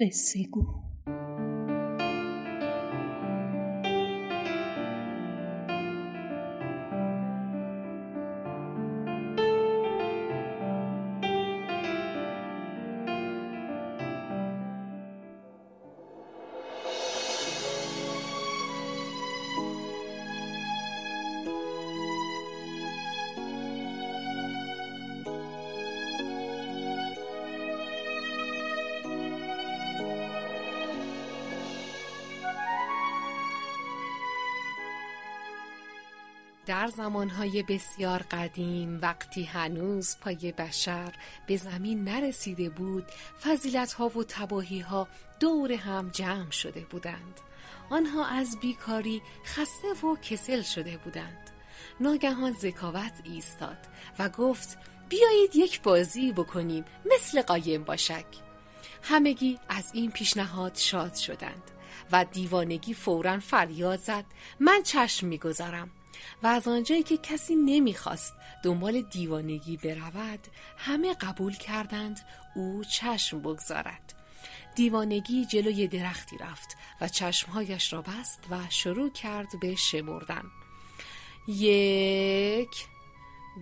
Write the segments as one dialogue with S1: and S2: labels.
S1: Pêssego.
S2: در زمانهای بسیار قدیم وقتی هنوز پای بشر به زمین نرسیده بود فضیلتها و تباهیها دور هم جمع شده بودند. آنها از بیکاری خسته و کسل شده بودند. ناگهان ذکاوت ایستاد و گفت بیایید یک بازی بکنیم مثل قایم باشک. همگی از این پیشنهاد شاد شدند و دیوانگی فورا فریاد زد من چشم می‌گذارم. و از آنجایی که کسی نمی‌خواست دنبال دیوانگی برود همه قبول کردند او چشم بگذارد. دیوانگی جلوی درختی رفت و چشمهایش را بست و شروع کرد به شمردن. یک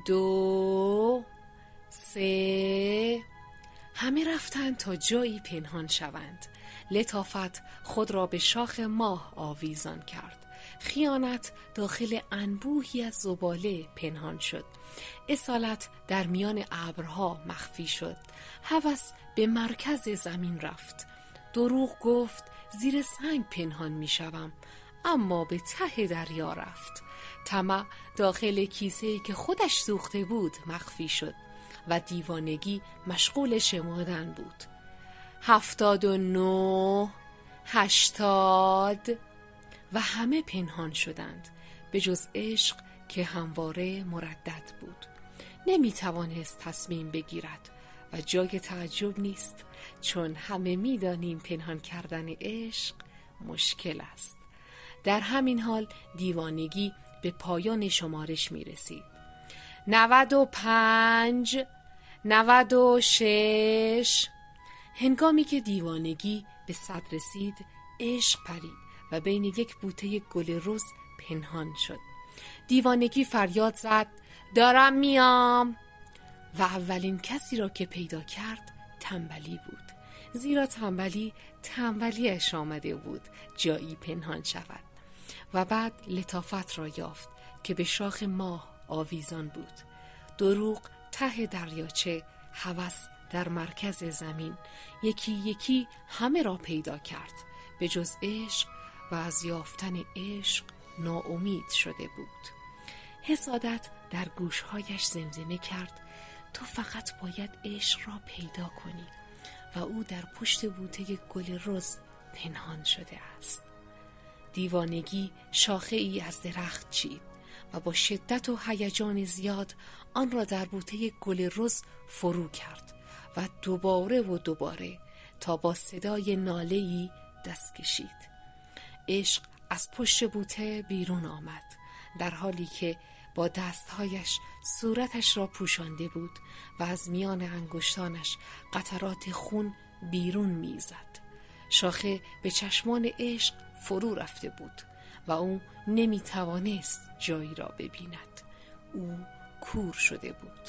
S2: دو سه همه رفتند تا جایی پنهان شوند. لطافت خود را به شاخ ماه آویزان کرد. خیانت داخل انبوهی از زباله پنهان شد. اصالت در میان ابرها مخفی شد. هوس به مرکز زمین رفت. دروغ گفت زیر سنگ پنهان می‌شوم اما به ته دریا رفت. طمع داخل کیسه که خودش سوخته بود مخفی شد و دیوانگی مشغول شمردن بود. هفتاد و نو هشتاد و همه پنهان شدند به جز عشق که همواره مردد بود. نمی توانست تصمیم بگیرد و جای تعجب نیست چون همه می‌دانیم پنهان کردن عشق مشکل است. در همین حال دیوانگی به پایان شمارش می رسید نود و پنج نود و شش. هنگامی که دیوانگی به صد رسید عشق پرید. و بین یک بوته گل رز پنهان شد. دیوانگی فریاد زد دارم میام. و اولین کسی را که پیدا کرد تنبلی بود. زیرا تنبلی تنبلیش آمده بود جایی پنهان شود. و بعد لطافت را یافت که به شاخ ماه آویزان بود. دروغ ته دریاچه هوس در مرکز زمین. یکی یکی همه را پیدا کرد. به جز عشق و از یافتن عشق ناامید شده بود. حسادت در گوشهایش زمزمه کرد. تو فقط باید عشق را پیدا کنی و او در پشت بوته گل رز پنهان شده است. دیوانگی شاخه ای از درخت چید و با شدت و هیجان زیاد آن را در بوته گل رز فرو کرد و دوباره و دوباره تا با صدای ناله‌ای دست کشید. عشق از پشت بوته بیرون آمد در حالی که با دستهایش صورتش را پوشانده بود و از میان انگشتانش قطرات خون بیرون می‌زد. شاخه به چشمان عشق فرو رفته بود و او نمی توانست جایی را ببیند. او کور شده بود.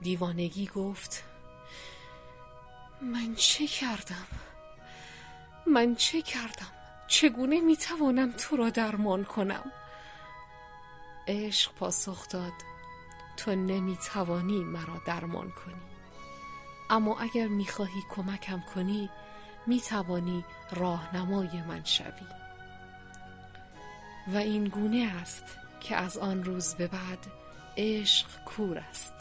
S2: دیوانگی گفت من چه کردم؟ من چه کردم؟ چگونه می‌توانم تو را درمان کنم؟ عشق پاسخ داد تو نمی‌توانی مرا درمان کنی. اما اگر می‌خواهی کمکم کنی می‌توانی راهنمای من شوی. و این گونه است که از آن روز به بعد عشق کور است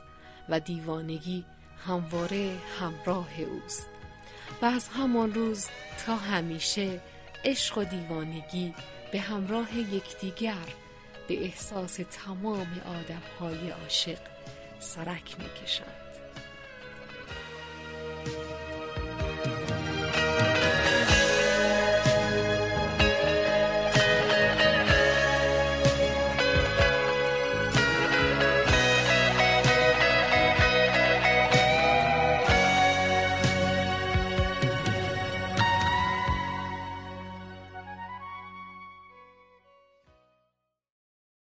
S2: و دیوانگی همواره همراه اوست. و از همان روز تا همیشه عشق و دیوانگی به همراه یکدیگر به احساس تمام آدمهای عاشق سرک می‌کشند.